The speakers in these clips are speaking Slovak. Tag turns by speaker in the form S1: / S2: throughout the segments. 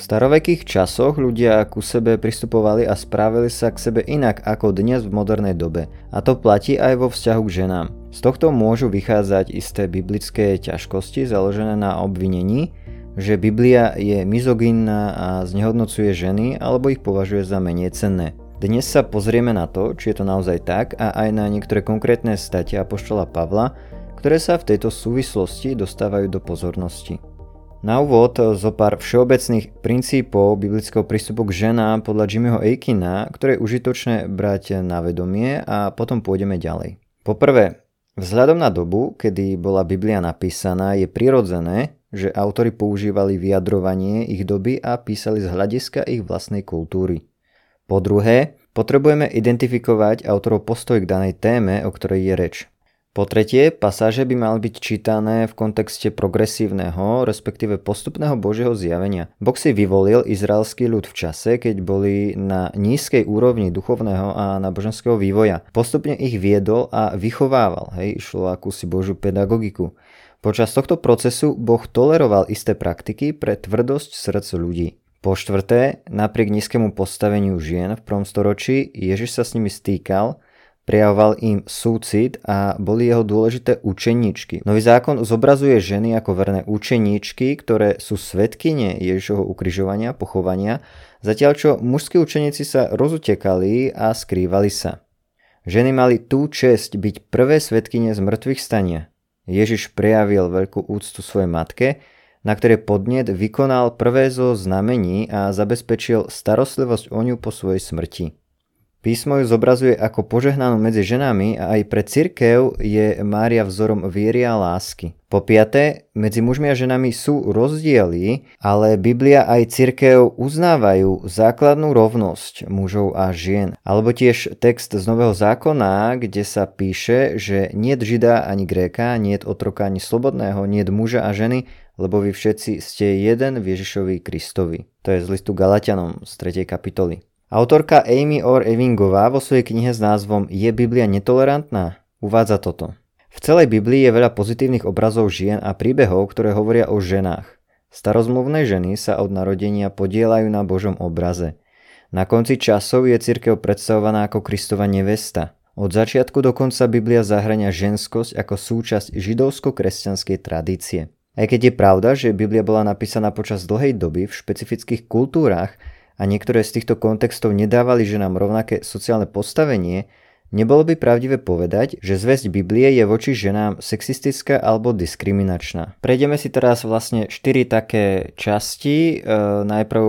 S1: V starovekých časoch ľudia ku sebe pristupovali a správali sa k sebe inak ako dnes v modernej dobe. A to platí aj vo vzťahu k ženám. Z tohto môžu vychádzať isté biblické ťažkosti založené na obvinení, že Biblia je mizogynná a znehodnocuje ženy alebo ich považuje za menej cenné. Dnes sa pozrieme na to, či je to naozaj tak a aj na niektoré konkrétne state Apoštola Pavla, ktoré sa v tejto súvislosti dostávajú do pozornosti. Na úvod zo pár všeobecných princípov biblického prístupu k ženám podľa Jimmyho Aikina, ktoré je užitočné brať na vedomie a potom pôjdeme ďalej. Poprvé, vzhľadom na dobu, kedy bola Biblia napísaná, je prirodzené, že autory používali vyjadrovanie ich doby a písali z hľadiska ich vlastnej kultúry. Po druhé, potrebujeme identifikovať autorov postoj k danej téme, o ktorej je reč. Po tretie, pasáže by mali byť čítané v kontexte progresívneho, respektíve postupného Božieho zjavenia. Boh si vyvolil izraelský ľud v čase, keď boli na nízkej úrovni duchovného a náboženského vývoja. Postupne ich viedol a vychovával, hej, išlo akúsi Božiu pedagogiku. Počas tohto procesu Boh toleroval isté praktiky pre tvrdosť srdc ľudí. Po štvrté, napriek nízkemu postaveniu žien v prvom storočí, Ježiš sa s nimi stýkal Prejavoval im súcit a boli jeho dôležité učeníčky. Nový zákon zobrazuje ženy ako verné učeníčky, ktoré sú svetkyne Ježišovho ukrižovania, pochovania, zatiaľ čo mužskí učeníci sa rozutekali a skrývali sa. Ženy mali tú česť byť prvé svetkyne z mŕtvych stania. Ježiš prejavil veľkú úctu svojej matke, na ktorej podnet vykonal prvé zo znamení a zabezpečil starostlivosť o ňu po svojej smrti. Písmo ju zobrazuje ako požehnanú medzi ženami a aj pre cirkev je Mária vzorom viery a lásky. Po piaté, medzi mužmi a ženami sú rozdiely, ale Biblia aj cirkev uznávajú základnú rovnosť mužov a žien. Alebo tiež text z Nového zákona, kde sa píše, že nie žida ani gréka, nie otroka ani slobodného, nie muža a ženy, lebo vy všetci ste jeden Ježišovi Kristovi. To je z listu Galatianom z 3. kapitoly. Autorka Amy Orr Evingová vo svojej knihe s názvom Je Biblia netolerantná? uvádza toto. V celej Biblii je veľa pozitívnych obrazov žien a príbehov, ktoré hovoria o ženách. Starozmluvné ženy sa od narodenia podielajú na Božom obraze. Na konci časov je cirkev predstavovaná ako Kristova nevesta. Od začiatku do konca Biblia zahrania ženskosť ako súčasť židovsko-kresťanskej tradície. Aj keď je pravda, že Biblia bola napísaná počas dlhej doby v špecifických kultúrach, a niektoré z týchto kontextov nedávali ženám rovnaké sociálne postavenie, nebolo by pravdivé povedať, že zväzť Biblie je voči ženám sexistická alebo diskriminačná. Prejdeme si teraz vlastne 4 také časti. E, najprv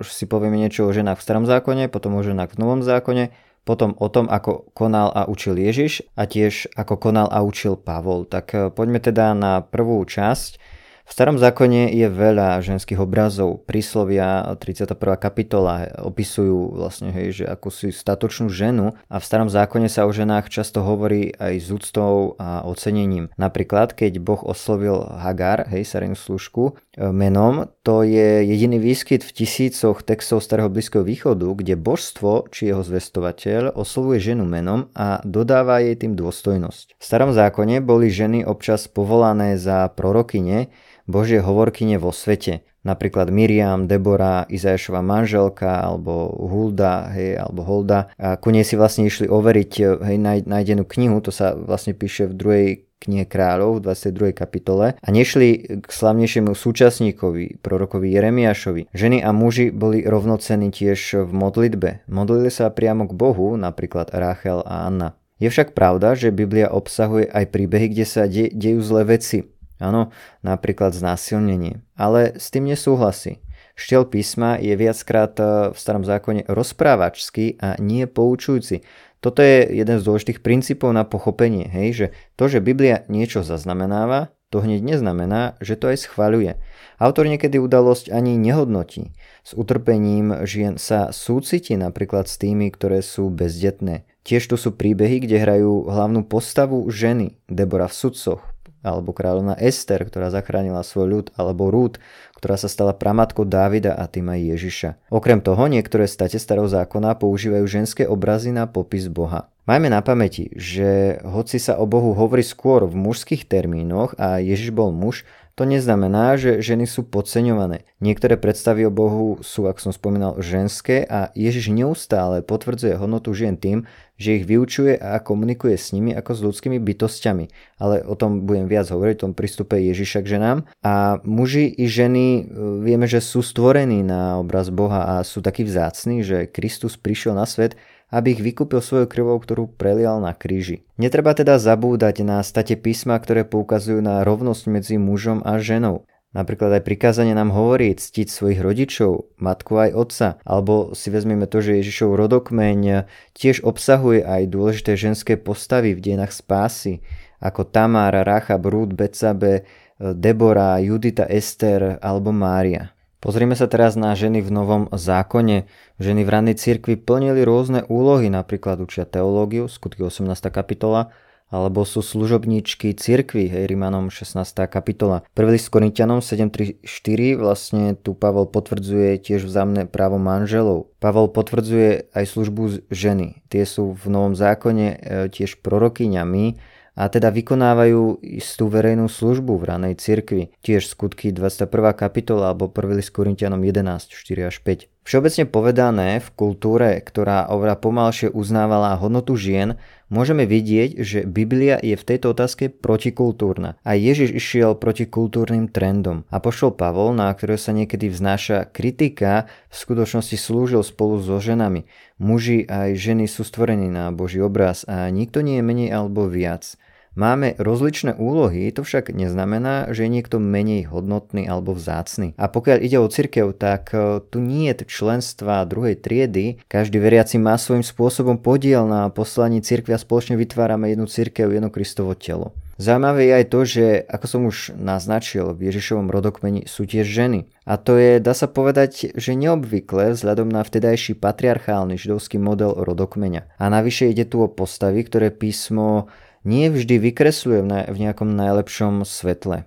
S1: si povieme niečo o ženách v starom zákone, potom o ženách v novom zákone, potom o tom, ako konal a učil Ježiš a tiež ako konal a učil Pavol. Tak e, poďme teda na prvú časť v starom zákone je veľa ženských obrazov. Príslovia 31. kapitola opisujú vlastne, hej, že ako si statočnú ženu a v starom zákone sa o ženách často hovorí aj s úctou a ocenením. Napríklad, keď Boh oslovil Hagar, hej, Sarinu služku, e, menom, to je jediný výskyt v tisícoch textov starého Blízkeho východu, kde božstvo či jeho zvestovateľ oslovuje ženu menom a dodáva jej tým dôstojnosť. V starom zákone boli ženy občas povolané za prorokyne, Božie hovorkyne vo svete. Napríklad Miriam, Debora, Izajašova manželka alebo Hulda, hej, alebo Holda. A ku nej si vlastne išli overiť hej, nájdenú knihu, to sa vlastne píše v druhej knihe kráľov v 22. kapitole a nešli k slavnejšiemu súčasníkovi, prorokovi Jeremiášovi. Ženy a muži boli rovnocení tiež v modlitbe. Modlili sa priamo k Bohu, napríklad Rachel a Anna. Je však pravda, že Biblia obsahuje aj príbehy, kde sa de- dejú zlé veci. Áno, napríklad znásilnenie. Ale s tým nesúhlasí. Štiel písma je viackrát e, v starom zákone rozprávačský a nie poučujúci. Toto je jeden z dôležitých princípov na pochopenie, hej, že to, že Biblia niečo zaznamenáva, to hneď neznamená, že to aj schvaľuje. Autor niekedy udalosť ani nehodnotí. S utrpením žien sa súciti napríklad s tými, ktoré sú bezdetné. Tiež tu sú príbehy, kde hrajú hlavnú postavu ženy, Debora v sudcoch, alebo kráľovna Ester, ktorá zachránila svoj ľud, alebo Rút, ktorá sa stala pramatkou Dávida a tým aj Ježiša. Okrem toho, niektoré state starého zákona používajú ženské obrazy na popis Boha. Majme na pamäti, že hoci sa o Bohu hovorí skôr v mužských termínoch a Ježiš bol muž, To neznamená, že ženy sú podceňované. Niektoré predstavy o Bohu sú, ako som spomínal, ženské a Ježiš neustále potvrdzuje hodnotu žien tým, že ich vyučuje a komunikuje s nimi ako s ľudskými bytostiami. Ale o tom budem viac hovoriť, o tom prístupe Ježiša k ženám. A muži i ženy e, vieme, že sú stvorení na obraz Boha a sú takí vzácni, že Kristus prišiel na svet aby ich vykúpil svojou krvou, ktorú prelial na kríži. Netreba teda zabúdať na state písma, ktoré poukazujú na rovnosť medzi mužom a ženou. Napríklad aj prikázanie nám hovorí ctiť svojich rodičov, matku aj otca, alebo si vezmeme to, že Ježišov rodokmeň tiež obsahuje aj dôležité ženské postavy v dejinách spásy, ako Tamar, Racha, Brúd, Becabe, Debora, Judita, Ester alebo Mária. Pozrime sa teraz na ženy v Novom zákone. Ženy v rannej cirkvi plnili rôzne úlohy, napríklad učia teológiu, skutky 18. kapitola, alebo sú služobníčky cirkvi, hej, Rimanom 16. kapitola. Prvý list Korintianom 7.3.4 vlastne tu Pavel potvrdzuje tiež vzájomné právo manželov. Pavel potvrdzuje aj službu ženy. Tie sú v Novom zákone e, tiež prorokyňami, a teda vykonávajú istú verejnú službu v ranej cirkvi. Tiež skutky 21. kapitola alebo 1. list Korintianom 11, 4 až 5. Všeobecne povedané, v kultúre, ktorá oveľa pomalšie uznávala hodnotu žien, môžeme vidieť, že Biblia je v tejto otázke protikultúrna. A Ježiš išiel proti kultúrnym trendom. A pošol Pavol, na ktorého sa niekedy vznáša kritika, v skutočnosti slúžil spolu so ženami. Muži aj ženy sú stvorení na Boží obraz a nikto nie je menej alebo viac. Máme rozličné úlohy, to však neznamená, že je niekto menej hodnotný alebo vzácny. A pokiaľ ide o cirkev, tak e, tu nie je členstva druhej triedy. Každý veriaci má svojím spôsobom podiel na poslaní cirkvi a spoločne vytvárame jednu cirkev, jedno Kristovo telo. Zaujímavé je aj to, že ako som už naznačil, v Ježišovom rodokmeni sú tiež ženy. A to je, dá sa povedať, že neobvykle vzhľadom na vtedajší patriarchálny židovský model rodokmeňa. A navyše ide tu o postavy, ktoré písmo nie vždy vykresľuje v nejakom najlepšom svetle.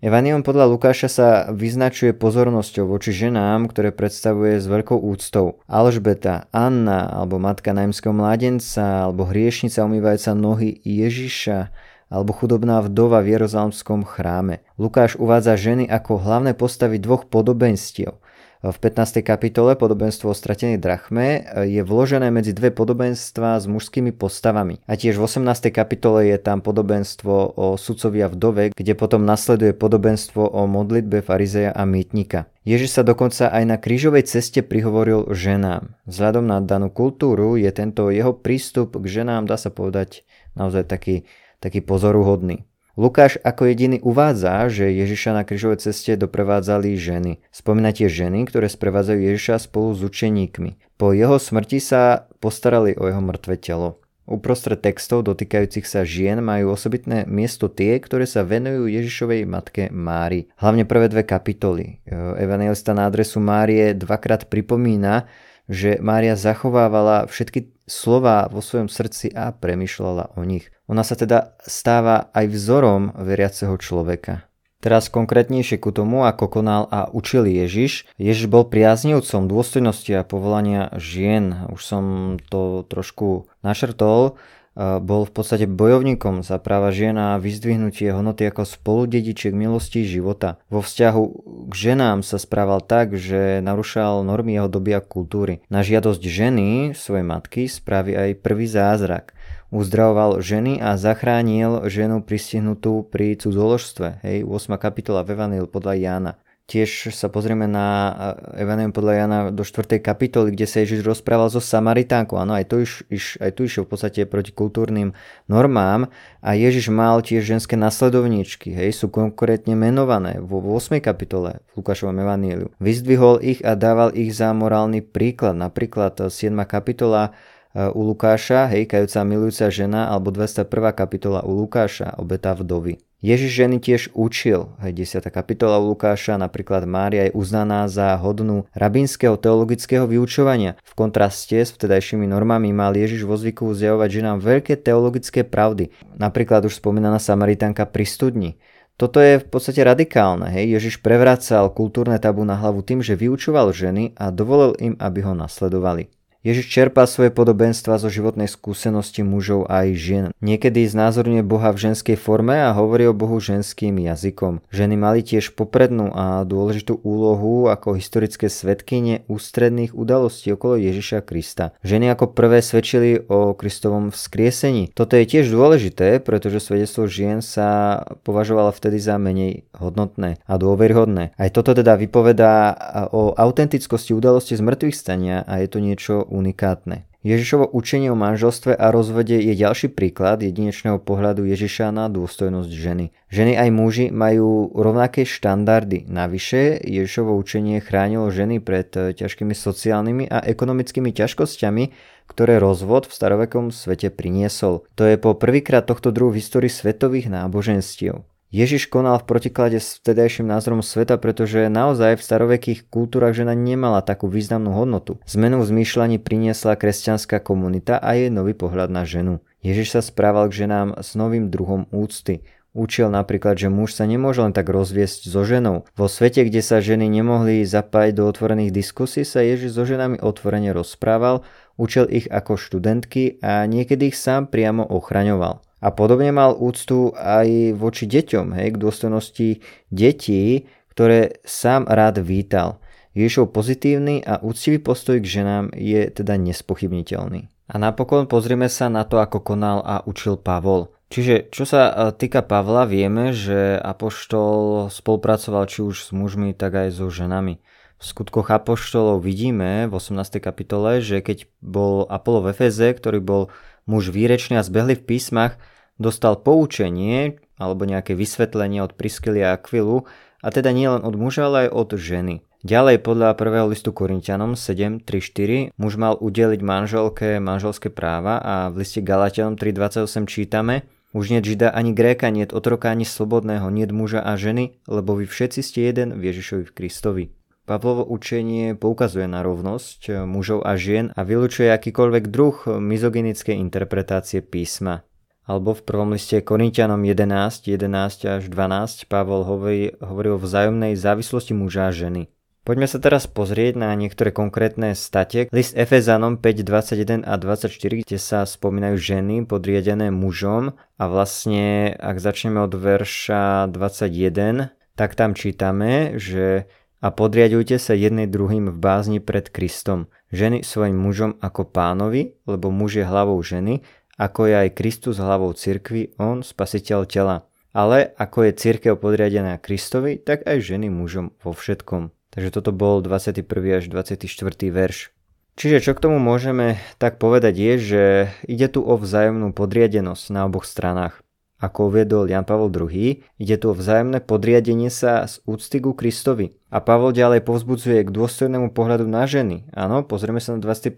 S1: Evanium podľa Lukáša sa vyznačuje pozornosťou voči ženám, ktoré predstavuje s veľkou úctou. Alžbeta, Anna alebo matka najmského mladenca alebo hriešnica umývajúca nohy Ježiša alebo chudobná vdova v Jerozalemskom chráme. Lukáš uvádza ženy ako hlavné postavy dvoch podobenstiev – v 15. kapitole podobenstvo o stratenej drachme je vložené medzi dve podobenstva s mužskými postavami. A tiež v 18. kapitole je tam podobenstvo o sudcovia vdove, kde potom nasleduje podobenstvo o modlitbe farizeja a mýtnika. Ježiš sa dokonca aj na krížovej ceste prihovoril ženám. Vzhľadom na danú kultúru je tento jeho prístup k ženám, dá sa povedať, naozaj taký, taký pozoruhodný. Lukáš ako jediný uvádza, že Ježiša na križovej ceste doprevádzali ženy. Spomínate ženy, ktoré sprevádzajú Ježiša spolu s učeníkmi. Po jeho smrti sa postarali o jeho mŕtve telo. Uprostred textov dotýkajúcich sa žien majú osobitné miesto tie, ktoré sa venujú Ježišovej matke Mári. Hlavne prvé dve kapitoly. Evangelista na adresu Márie dvakrát pripomína, že Mária zachovávala všetky slova vo svojom srdci a premyšľala o nich. Ona sa teda stáva aj vzorom veriaceho človeka. Teraz konkrétnejšie ku tomu, ako konal a učil Ježiš. Ježiš bol priaznivcom dôstojnosti a povolania žien. Už som to trošku našrtol bol v podstate bojovníkom za práva žien a vyzdvihnutie hodnoty ako spoludedičiek milosti života. Vo vzťahu k ženám sa správal tak, že narušal normy jeho doby a kultúry. Na žiadosť ženy, svojej matky, spraví aj prvý zázrak. Uzdravoval ženy a zachránil ženu pristihnutú pri cudzoložstve. Hej, 8. kapitola Vevanil podľa Jána. Tiež sa pozrieme na Evangelium podľa Jana do 4. kapitoly, kde sa Ježiš rozprával so Samaritánkou. Áno, aj, to iš, iš, aj tu išiel v podstate proti kultúrnym normám a Ježiš mal tiež ženské nasledovníčky, hej, sú konkrétne menované vo 8. kapitole v Lukášovom Evangeliu. Vyzdvihol ich a dával ich za morálny príklad. Napríklad 7. kapitola u Lukáša, hej, kajúca milujúca žena, alebo 201. kapitola u Lukáša, obeta vdovy. Ježiš ženy tiež učil. Hej, 10. kapitola u Lukáša, napríklad Mária je uznaná za hodnú rabínskeho teologického vyučovania. V kontraste s vtedajšími normami mal Ježiš vo zvyku zjavovať ženám veľké teologické pravdy. Napríklad už spomínaná Samaritánka pri studni. Toto je v podstate radikálne. Hej. Ježiš prevracal kultúrne tabu na hlavu tým, že vyučoval ženy a dovolil im, aby ho nasledovali. Ježiš čerpá svoje podobenstva zo životnej skúsenosti mužov aj žien. Niekedy znázorňuje Boha v ženskej forme a hovorí o Bohu ženským jazykom. Ženy mali tiež poprednú a dôležitú úlohu ako historické svetkyne ústredných udalostí okolo Ježiša Krista. Ženy ako prvé svedčili o Kristovom vzkriesení. Toto je tiež dôležité, pretože svedectvo žien sa považovalo vtedy za menej hodnotné a dôveryhodné. Aj toto teda vypovedá o autentickosti udalosti z mŕtvych stania a je to niečo unikátne. Ježišovo učenie o manželstve a rozvode je ďalší príklad jedinečného pohľadu Ježiša na dôstojnosť ženy. Ženy aj muži majú rovnaké štandardy. Navyše, Ježišovo učenie chránilo ženy pred ťažkými sociálnymi a ekonomickými ťažkosťami, ktoré rozvod v starovekom svete priniesol. To je po prvýkrát tohto druhu v histórii svetových náboženstiev. Ježiš konal v protiklade s vtedajším názorom sveta, pretože naozaj v starovekých kultúrach žena nemala takú významnú hodnotu. Zmenu v zmýšľaní priniesla kresťanská komunita a jej nový pohľad na ženu. Ježiš sa správal k ženám s novým druhom úcty. Učil napríklad, že muž sa nemôže len tak rozviesť so ženou. Vo svete, kde sa ženy nemohli zapájať do otvorených diskusí, sa Ježiš so ženami otvorene rozprával, učil ich ako študentky a niekedy ich sám priamo ochraňoval. A podobne mal úctu aj voči deťom, hej, k dôstojnosti detí, ktoré sám rád vítal. Ježišov pozitívny a úctivý postoj k ženám je teda nespochybniteľný. A napokon pozrieme sa na to, ako konal a učil Pavol. Čiže čo sa e, týka Pavla, vieme, že Apoštol spolupracoval či už s mužmi, tak aj so ženami. V skutkoch Apoštolov vidíme v 18. kapitole, že keď bol Apollo v Efeze, ktorý bol muž výrečný a zbehli v písmach, dostal poučenie alebo nejaké vysvetlenie od Priskely a Akvilu, a teda nielen od muža, ale aj od ženy. Ďalej podľa prvého listu Korintianom 7.3.4 muž mal udeliť manželke manželské práva a v liste Galatianom 3.28 čítame Už nie žida ani gréka, nie otroka ani slobodného, nie muža a ženy, lebo vy všetci ste jeden v Ježišovi v Kristovi. Pavlovo učenie poukazuje na rovnosť mužov a žien a vylučuje akýkoľvek druh mizogynickej interpretácie písma. Alebo v prvom liste Korintianom 11, 11 až 12 Pavol hovorí, hovorí o vzájomnej závislosti muža a ženy. Poďme sa teraz pozrieť na niektoré konkrétne state. List Efezanom 5, 21 a 24, kde sa spomínajú ženy podriadené mužom a vlastne ak začneme od verša 21, tak tam čítame, že a podriadujte sa jednej druhým v bázni pred Kristom. Ženy svojim mužom ako pánovi, lebo muž je hlavou ženy, ako je aj Kristus hlavou cirkvi, on spasiteľ tela. Ale ako je církev podriadená Kristovi, tak aj ženy mužom vo všetkom. Takže toto bol 21. až 24. verš. Čiže čo k tomu môžeme tak povedať je, že ide tu o vzájomnú podriadenosť na oboch stranách. Ako uviedol Jan Pavel II, ide tu o vzájomné podriadenie sa z úcty ku Kristovi. A Pavol ďalej povzbudzuje k dôstojnému pohľadu na ženy. Áno, pozrieme sa na 25.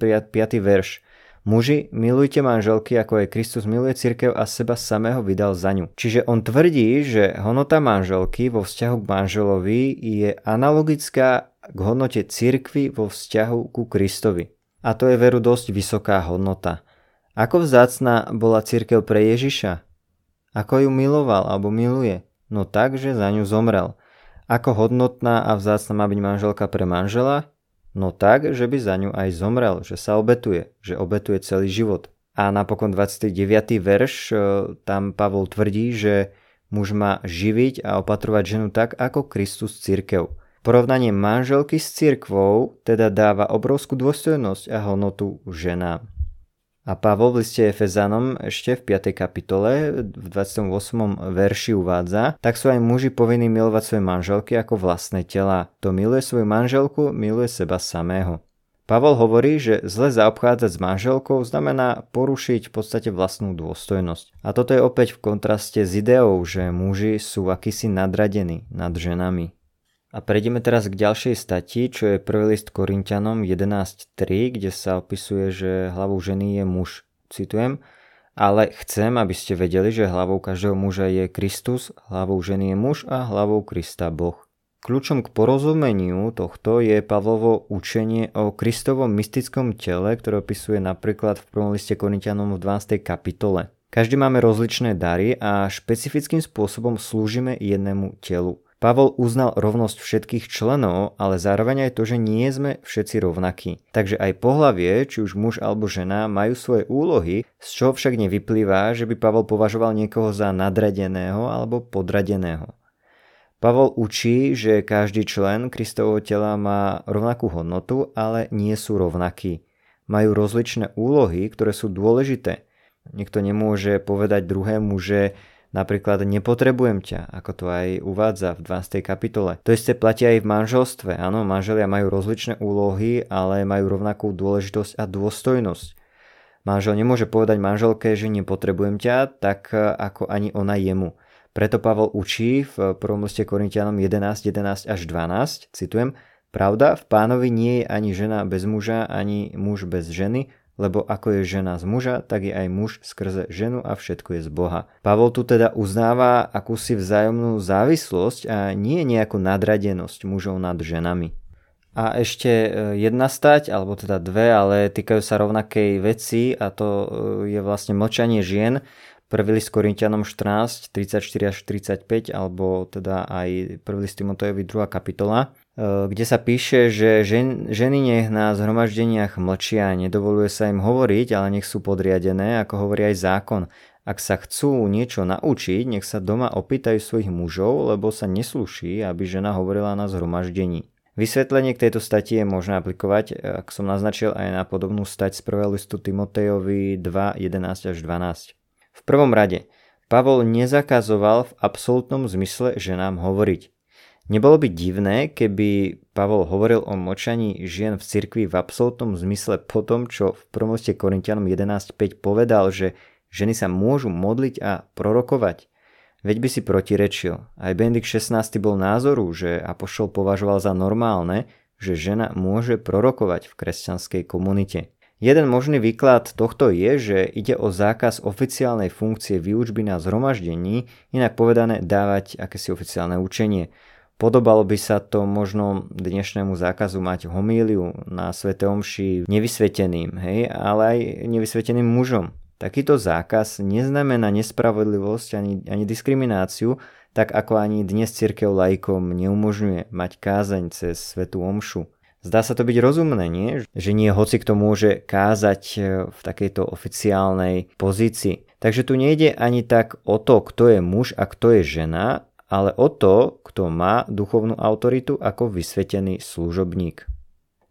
S1: verš. Muži, milujte manželky, ako aj Kristus miluje cirkev a seba samého vydal za ňu. Čiže on tvrdí, že hodnota manželky vo vzťahu k manželovi je analogická k hodnote cirkvy vo vzťahu ku Kristovi. A to je veru dosť vysoká hodnota. Ako vzácna bola cirkev pre Ježiša? Ako ju miloval alebo miluje? No tak, že za ňu zomrel. Ako hodnotná a vzácna má byť manželka pre manžela? No tak, že by za ňu aj zomrel, že sa obetuje, že obetuje celý život. A napokon 29. verš, e, tam Pavol tvrdí, že muž má živiť a opatrovať ženu tak, ako Kristus církev. Porovnanie manželky s církvou teda dáva obrovskú dôstojnosť a hodnotu ženám. A Pavol v liste Efezanom ešte v 5. kapitole v 28. verši uvádza, tak sú aj muži povinní milovať svoje manželky ako vlastné tela. To miluje svoju manželku, miluje seba samého. Pavol hovorí, že zle zaobchádzať s manželkou znamená porušiť v podstate vlastnú dôstojnosť. A toto je opäť v kontraste s ideou, že muži sú akýsi nadradení nad ženami. A prejdeme teraz k ďalšej stati, čo je prvý list Korintianom 11.3, kde sa opisuje, že hlavou ženy je muž. Citujem, ale chcem, aby ste vedeli, že hlavou každého muža je Kristus, hlavou ženy je muž a hlavou Krista Boh. Kľúčom k porozumeniu tohto je Pavlovo učenie o Kristovom mystickom tele, ktoré opisuje napríklad v prvom liste Korintianom v 12. kapitole. Každý máme rozličné dary a špecifickým spôsobom slúžime jednému telu. Pavol uznal rovnosť všetkých členov, ale zároveň aj to, že nie sme všetci rovnakí. Takže aj pohlavie, či už muž alebo žena, majú svoje úlohy, z čoho však nevyplýva, že by Pavol považoval niekoho za nadradeného alebo podradeného. Pavol učí, že každý člen Kristovho tela má rovnakú hodnotu, ale nie sú rovnakí. Majú rozličné úlohy, ktoré sú dôležité. Niekto nemôže povedať druhému, že Napríklad nepotrebujem ťa, ako to aj uvádza v 12. kapitole. To isté platia aj v manželstve. Áno, manželia majú rozličné úlohy, ale majú rovnakú dôležitosť a dôstojnosť. Manžel nemôže povedať manželke, že nepotrebujem ťa, tak ako ani ona jemu. Preto Pavol učí v 1. liste Korintianom 11, 11 až 12, citujem, Pravda, v pánovi nie je ani žena bez muža, ani muž bez ženy, lebo ako je žena z muža, tak je aj muž skrze ženu a všetko je z Boha. Pavol tu teda uznáva akúsi vzájomnú závislosť a nie nejakú nadradenosť mužov nad ženami. A ešte e, jedna stať, alebo teda dve, ale týkajú sa rovnakej veci a to e, je vlastne mlčanie žien. Prvý list Korintianom 14, 34 až 45, alebo teda aj prvý list Timotejovi 2. kapitola. Eh, kde sa píše, že žen, ženy nech na zhromaždeniach mlčia, nedovoluje sa im hovoriť, ale nech sú podriadené, ako hovorí aj zákon. Ak sa chcú niečo naučiť, nech sa doma opýtajú svojich mužov, lebo sa neslúši, aby žena hovorila na zhromaždení. Vysvetlenie k tejto stati je možné aplikovať, eh, ak som naznačil, aj na podobnú stať z prvého listu Timotejovi 2, 11 až 12. V prvom rade, Pavol nezakazoval v absolútnom zmysle ženám hovoriť. Nebolo by divné, keby Pavol hovoril o močaní žien v cirkvi v absolútnom zmysle po tom, čo v promoste Korintianom 11.5 povedal, že ženy sa môžu modliť a prorokovať. Veď by si protirečil. Aj Benedikt 16. bol názoru, že Apoštol považoval za normálne, že žena môže prorokovať v kresťanskej komunite. Jeden možný výklad tohto je, že ide o zákaz oficiálnej funkcie výučby na zhromaždení, inak povedané dávať akési oficiálne učenie. Podobalo by sa to možno dnešnému zákazu mať homíliu na Svete Omši nevysveteným, hej, ale aj nevysveteným mužom. Takýto zákaz neznamená nespravodlivosť ani, ani diskrimináciu, tak ako ani dnes církev lajkom neumožňuje mať kázaň cez Svetu Omšu. Zdá sa to byť rozumné, nie? Že nie hoci kto môže kázať e, v takejto oficiálnej pozícii. Takže tu nejde ani tak o to, kto je muž a kto je žena, ale o to, kto má duchovnú autoritu ako vysvetený služobník.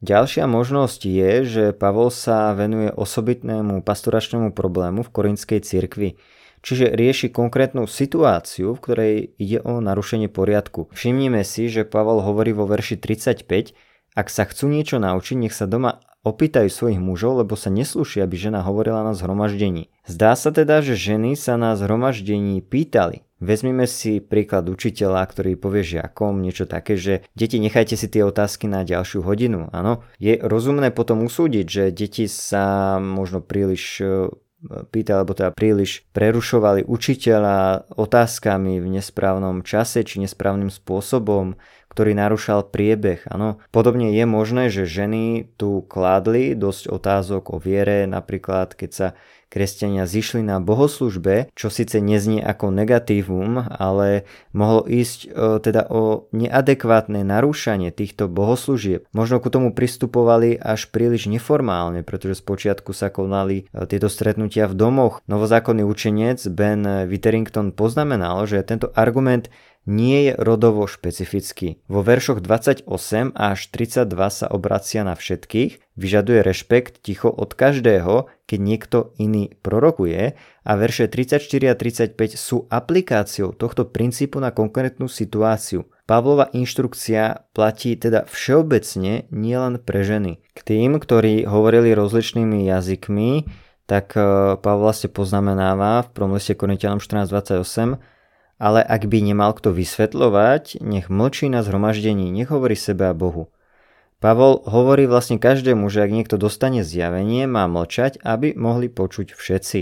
S1: Ďalšia možnosť je, že Pavol sa venuje osobitnému pastoračnému problému v korinskej cirkvi, čiže rieši konkrétnu situáciu, v ktorej ide o narušenie poriadku. Všimnime si, že Pavol hovorí vo verši 35, ak sa chcú niečo naučiť, nech sa doma opýtajú svojich mužov, lebo sa neslúši, aby žena hovorila na zhromaždení. Zdá sa teda, že ženy sa na zhromaždení pýtali, Vezmime si príklad učiteľa, ktorý povie žiakom niečo také, že deti nechajte si tie otázky na ďalšiu hodinu. Áno, je rozumné potom usúdiť, že deti sa možno príliš e, pýtali, alebo teda príliš prerušovali učiteľa otázkami v nesprávnom čase či nesprávnym spôsobom, ktorý narúšal priebeh. Áno. Podobne je možné, že ženy tu kládli dosť otázok o viere, napríklad keď sa kresťania zišli na bohoslužbe, čo síce neznie ako negatívum, ale mohlo ísť e, teda o neadekvátne narúšanie týchto bohoslužieb. Možno ku tomu pristupovali až príliš neformálne, pretože spočiatku sa konali e, tieto stretnutia v domoch. Novozákonný učenec Ben Witterington poznamenal, že tento argument nie je rodovo špecifický. Vo veršoch 28 až 32 sa obracia na všetkých, vyžaduje rešpekt ticho od každého, keď niekto iný prorokuje a verše 34 a 35 sú aplikáciou tohto princípu na konkrétnu situáciu. Pavlova inštrukcia platí teda všeobecne nielen pre ženy. K tým, ktorí hovorili rozličnými jazykmi, tak eh, Pavla vlastne poznamenáva v prvom liste Korintianom 14.28 ale ak by nemal kto vysvetľovať, nech mlčí na zhromaždení, nech hovorí sebe a Bohu. Pavol hovorí vlastne každému, že ak niekto dostane zjavenie, má mlčať, aby mohli počuť všetci.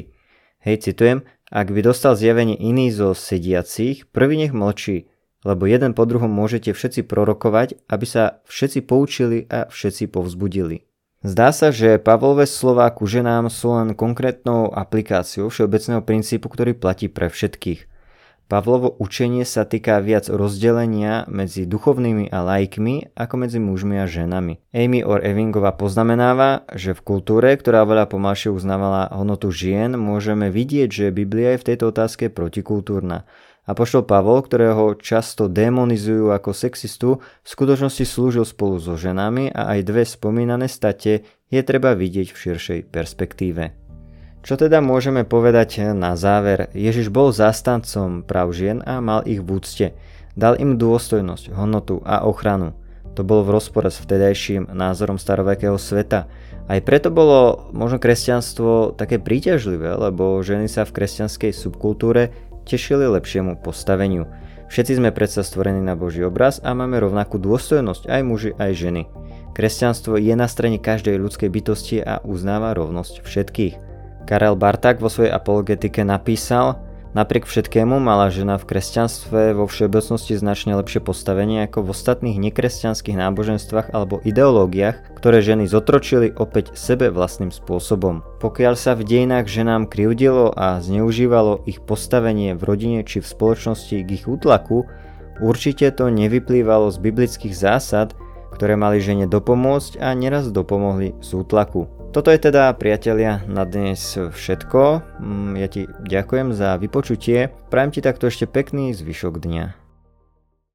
S1: Hej, citujem, ak by dostal zjavenie iný zo sediacich, prvý nech mlčí, lebo jeden po druhom môžete všetci prorokovať, aby sa všetci poučili a všetci povzbudili. Zdá sa, že Pavlové slova ku ženám sú len konkrétnou aplikáciou všeobecného princípu, ktorý platí pre všetkých. Pavlovo učenie sa týka viac rozdelenia medzi duchovnými a laikmi ako medzi mužmi a ženami. Amy Or Evingová poznamenáva, že v kultúre, ktorá veľa pomalšie uznávala hodnotu žien, môžeme vidieť, že Biblia je v tejto otázke protikultúrna. A poštol Pavol, ktorého často demonizujú ako sexistu, v skutočnosti slúžil spolu so ženami a aj dve spomínané state je treba vidieť v širšej perspektíve. Čo teda môžeme povedať na záver? Ježiš bol zástancom práv žien a mal ich v úcte. Dal im dôstojnosť, hodnotu a ochranu. To bolo v rozpore s vtedajším názorom starovekého sveta. Aj preto bolo možno kresťanstvo také príťažlivé, lebo ženy sa v kresťanskej subkultúre tešili lepšiemu postaveniu. Všetci sme predsa stvorení na Boží obraz a máme rovnakú dôstojnosť aj muži aj ženy. Kresťanstvo je na strane každej ľudskej bytosti a uznáva rovnosť všetkých. Karel Bartak vo svojej apologetike napísal, napriek všetkému mala žena v kresťanstve vo všeobecnosti značne lepšie postavenie ako v ostatných nekresťanských náboženstvách alebo ideológiách, ktoré ženy zotročili opäť sebe vlastným spôsobom. Pokiaľ sa v dejinách ženám krivdilo a zneužívalo ich postavenie v rodine či v spoločnosti k ich útlaku, určite to nevyplývalo z biblických zásad, ktoré mali žene dopomôcť a neraz dopomohli z útlaku. Toto je teda, priatelia, na dnes všetko. Mm, ja ti ďakujem za vypočutie. Prajem ti takto ešte pekný zvyšok dňa.